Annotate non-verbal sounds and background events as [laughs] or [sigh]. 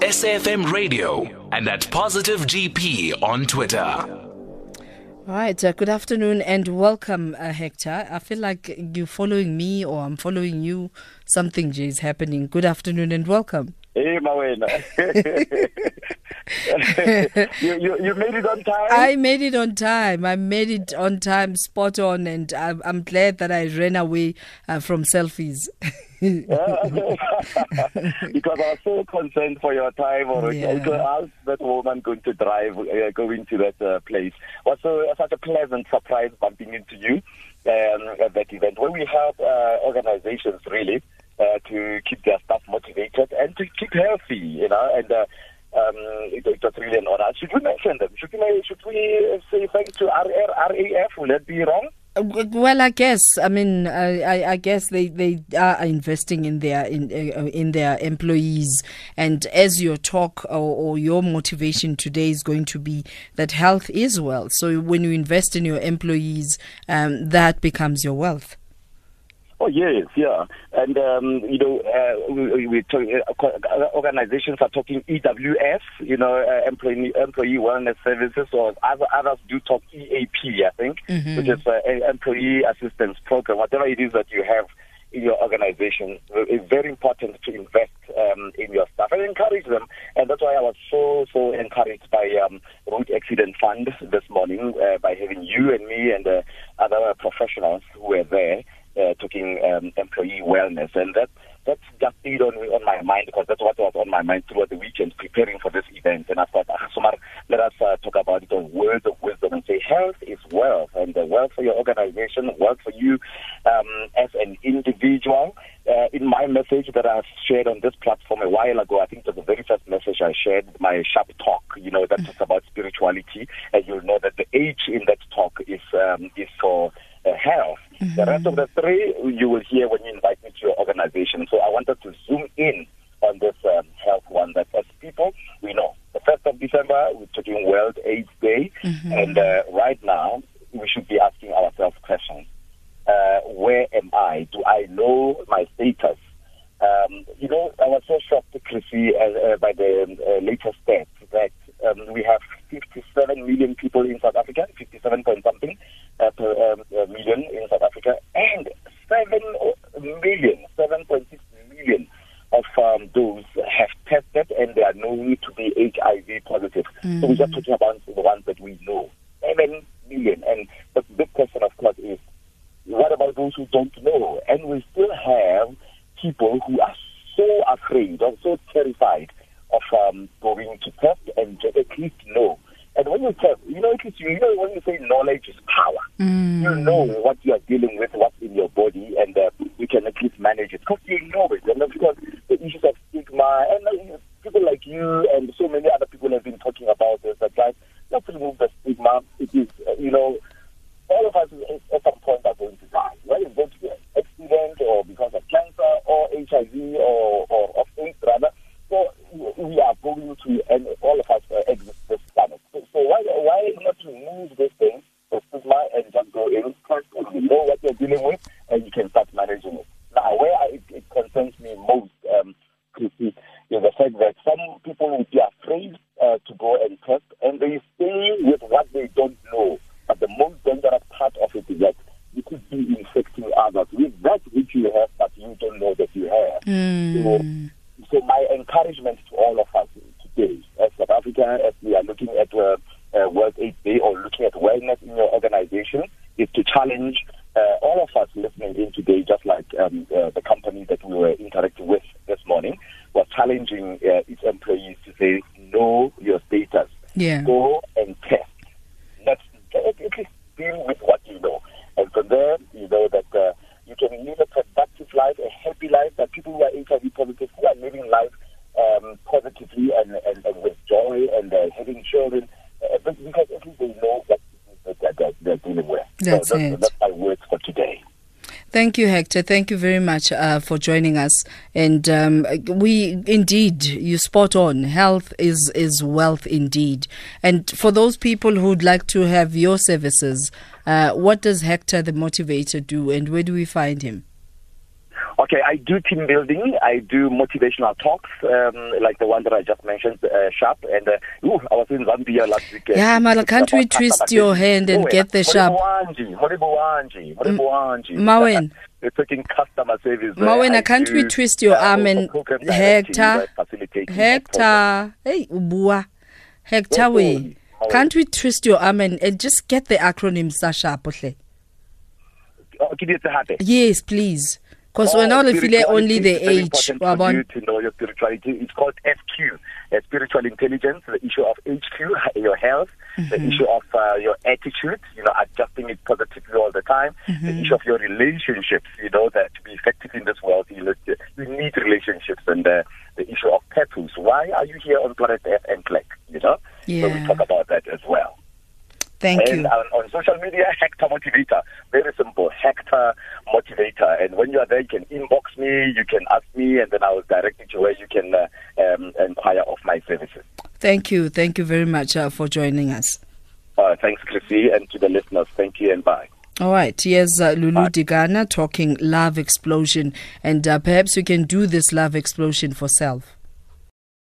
SAFM Radio and at Positive GP on Twitter. All right, uh, good afternoon and welcome, uh, Hector. I feel like you're following me or I'm following you. Something is happening. Good afternoon and welcome. Hey, Mawena. [laughs] [laughs] you, you, you made it on time? I made it on time. I made it on time, spot on, and I'm, I'm glad that I ran away uh, from selfies. [laughs] because I was so concerned for your time Or Yeah. How's that woman going to drive, uh, going to that uh, place? Was so such a pleasant surprise bumping into you um, at that event. When we help uh, organizations really uh, to keep their staff motivated and to keep healthy, you know, and uh, um, it, it was really an honor. Should we mention them? Should we, should we say thanks to RAF? Will that be wrong? Uh, Well, I guess. I mean, I, I, I guess they, they are investing in their in uh, in their employees, and as your talk or, or your motivation today is going to be that health is wealth. So when you invest in your employees, um, that becomes your wealth. Oh yes, yeah, and um, you know, uh, we, we talk, uh, organizations are talking EWS, you know, uh, employee employee wellness services, or other others do talk EAP, I think, which is uh, employee assistance program. Whatever it is that you have in your organization, it's very important to invest um, in your staff and encourage them. And that's why I was so so encouraged by um, Road Accident Fund this morning uh, by having you and me and uh, other professionals who were there uh, talking um, employee wellness, and that that's just stayed on on my mind because that's what was on my mind throughout the weekend preparing for this event. And I thought, ah, Sumar, let us uh, talk about it on words of wisdom and say health is wealth, and uh, wealth for your organization, wealth for you um, as an individual. Uh, in my message that I've shared on this platform a while ago, I think it was the very first message I shared, my sharp talk, you know, that talks about spirituality. And you'll know that the H in that talk is um, is for uh, health. The rest of the three you will hear when you invite me to your organization. So I wanted to zoom in on this um, health one that as people, we know the 1st of December, we're talking World AIDS Day. And uh, right now, we should be asking ourselves questions. Uh, where am I? Do I know my status? Um, you know, I was so shocked, Chrissy, uh, uh, by the uh, latest stats that um, we have 57 million people in South Africa, 57 point something uh, per um, uh, million in South Africa, and 7 million, 7.6 million of um, those have tested and they are known to be HIV positive. So we're just talking about the ones that we know. 7 million. And the big question, of course, is what about those who don't know? And we still have people who are so afraid or so terrified of um, going to test and just at least know. And when you test, you know, at least you, know when you say knowledge is power, you know what you are dealing with, what's in your body, and uh, you can at least manage it because you know it. And of course, the issues of stigma and uh, people like you and so many other people have been talking about this. That guys, let's stigma. It is, uh, you know, all of us at at some point are going to die. Whether it's going to be an accident or because of cancer or HIV or, or of AIDS rather. So we are going to, and all of us uh, exit this planet. So, so why, why not remove this thing, the stigma, and just go in first and you know what you're dealing with and you can start managing it. Now, where I, it, it concerns me most, um, Chrissy, is the fact that some people would be afraid uh, to go and test and they stay with what they don't know. But the most dangerous part of it is that you could be infecting others with that which you have, but you don't know that you have. So, so my encouragement to all of us today, as South Africa, as we are looking at uh, uh, World AIDS Day or looking at wellness in your organization, is to challenge uh, all of us listening in today, just like um, uh, the company that we were interacting with this morning, was challenging uh, its employees to say, know your status. Yeah. Go and test. Let's at least deal with what you know. And from there, you know that uh, you can live a productive life, a happy life, that people who are HIV positive, who are living life um, positively and, and, and with joy and uh, having children, uh, but because at least they know what it is that they're, dealing with. That's so it. that's, that's my words for today. Thank you, Hector. Thank you very much uh, for joining us. And um, we, indeed, you spot on. Health is is wealth indeed. And for those people who'd like to have your services, uh, what does Hector the Motivator do, and where do we find him? Okay, I do team building. I do motivational talks, um, like the one that I just mentioned, uh, Sharp. And uh, ooh, I was in Zambia last weekend. Yeah, Mala, can't we twist your hand and oh, get the Sharp? Mawen. [laughs] We're taking customer service. Mawena, can't we twist your arm and Hector? Hector, hey, ubua. Hector, we. Can't we twist your arm and, and just get the acronym Sasha Pohle? Oh, Yes, please. Because we're not feel only the age. Well, to know your spirituality. It's called SQ, uh, spiritual intelligence, the issue of HQ, your health, mm-hmm. the issue of uh, your attitude, you know, adjusting it positively all the time, mm-hmm. the issue of your relationships, you know, that to be effective in this world, you, you need relationships, and uh, the issue of purpose. Why are you here on planet Earth and Click, you know? Yeah. So we talk about that as well. Thank and you. On, on social media, Hector Motivator. Very simple, Hector Motivator. And when you are there, you can inbox me, you can ask me, and then I will direct you to where you can uh, um, inquire of my services. Thank you. Thank you very much uh, for joining us. Uh, thanks, Chrissy, and to the listeners. Thank you and bye. All right, here's uh, Lulu Dikana talking love explosion, and uh, perhaps we can do this love explosion for self.